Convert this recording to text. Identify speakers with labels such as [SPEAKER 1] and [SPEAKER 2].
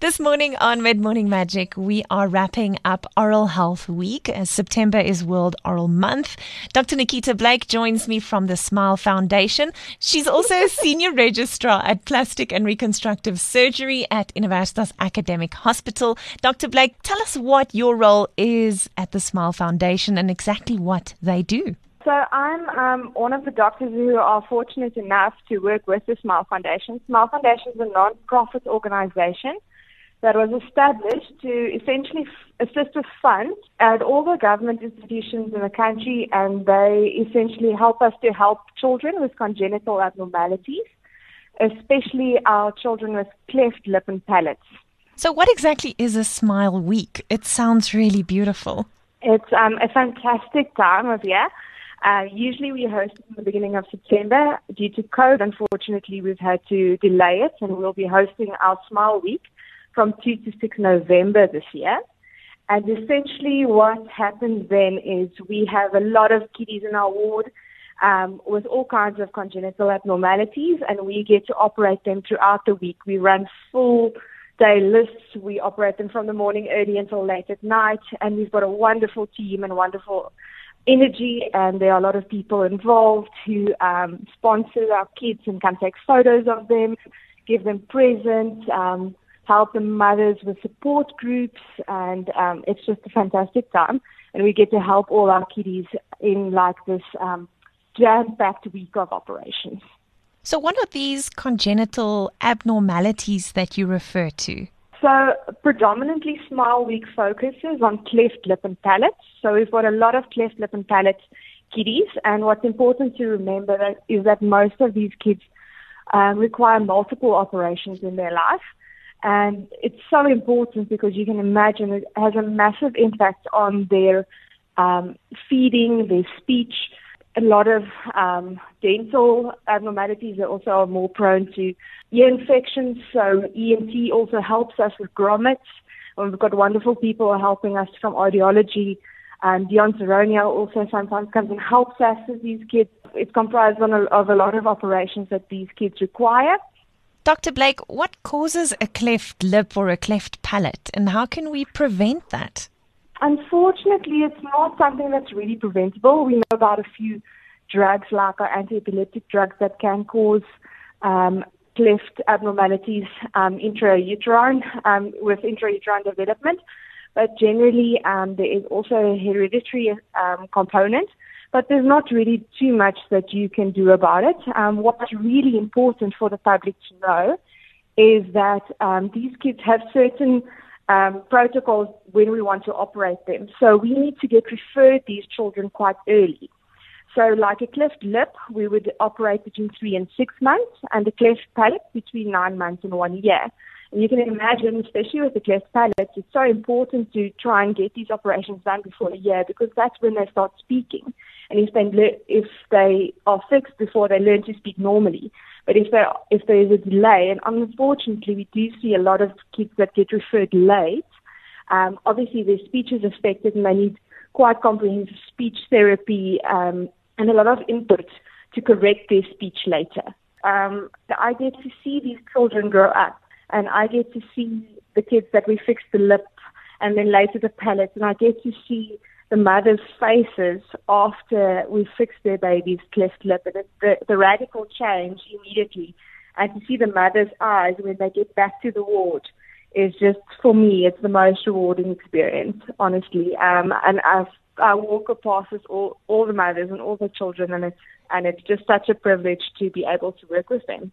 [SPEAKER 1] This morning on Mid Morning Magic, we are wrapping up Oral Health Week as September is World Oral Month. Dr. Nikita Blake joins me from the Smile Foundation. She's also a senior registrar at Plastic and Reconstructive Surgery at Universitas Academic Hospital. Dr. Blake, tell us what your role is at the Smile Foundation and exactly what they do.
[SPEAKER 2] So I'm um, one of the doctors who are fortunate enough to work with the Smile Foundation. Smile Foundation is a non-profit organization that was established to essentially assist with funds at all the government institutions in the country, and they essentially help us to help children with congenital abnormalities, especially our children with cleft lip and palates.
[SPEAKER 1] So, what exactly is a Smile Week? It sounds really beautiful.
[SPEAKER 2] It's um, a fantastic time of year. Uh, usually we host in the beginning of September. Due to COVID, unfortunately, we've had to delay it, and we'll be hosting our Smile Week from 2 to 6 November this year. And essentially what happens then is we have a lot of kiddies in our ward um, with all kinds of congenital abnormalities and we get to operate them throughout the week. We run full day lists. We operate them from the morning early until late at night and we've got a wonderful team and wonderful energy and there are a lot of people involved who um, sponsor our kids and come take photos of them, give them presents, um, help the mothers with support groups, and um, it's just a fantastic time. And we get to help all our kiddies in like this um, jam-packed week of operations.
[SPEAKER 1] So, what are these congenital abnormalities that you refer to?
[SPEAKER 2] So, predominantly Smile Week focuses on cleft lip and palate. So, we've got a lot of cleft lip and palate kiddies, and what's important to remember is that most of these kids um, require multiple operations in their life. And it's so important because you can imagine it has a massive impact on their um, feeding, their speech. A lot of um, dental abnormalities are also are more prone to ear infections. So ENT also helps us with grommets. And we've got wonderful people helping us from audiology. And Dion Zeronia also sometimes comes and helps us with these kids. It's comprised of a lot of operations that these kids require.
[SPEAKER 1] Dr. Blake, what causes a cleft lip or a cleft palate, and how can we prevent that?
[SPEAKER 2] Unfortunately, it's not something that's really preventable. We know about a few drugs, like our anti-epileptic drugs, that can cause um, cleft abnormalities um, intrauterine um, with intrauterine development. But generally, um, there is also a hereditary um, component but there's not really too much that you can do about it. Um, what's really important for the public to know is that um, these kids have certain um, protocols when we want to operate them. So we need to get referred these children quite early. So like a cleft lip, we would operate between three and six months, and a cleft palate between nine months and one year. And you can imagine, especially with the cleft palates, it's so important to try and get these operations done before a year because that's when they start speaking. And if they le- if they are fixed before they learn to speak normally, but if there if there is a delay, and unfortunately we do see a lot of kids that get referred late. Um, obviously, their speech is affected, and they need quite comprehensive speech therapy um, and a lot of input to correct their speech later. Um, I get to see these children grow up and I get to see the kids that we fix the lip and then later the palate, and I get to see the mothers' faces after we fix their baby's cleft lip, and it's the, the radical change immediately, and to see the mother's eyes when they get back to the ward is just for me, it's the most rewarding experience, honestly. Um, and I've I walk past all all the mothers and all the children, and it's and it's just such a privilege to be able to work with them.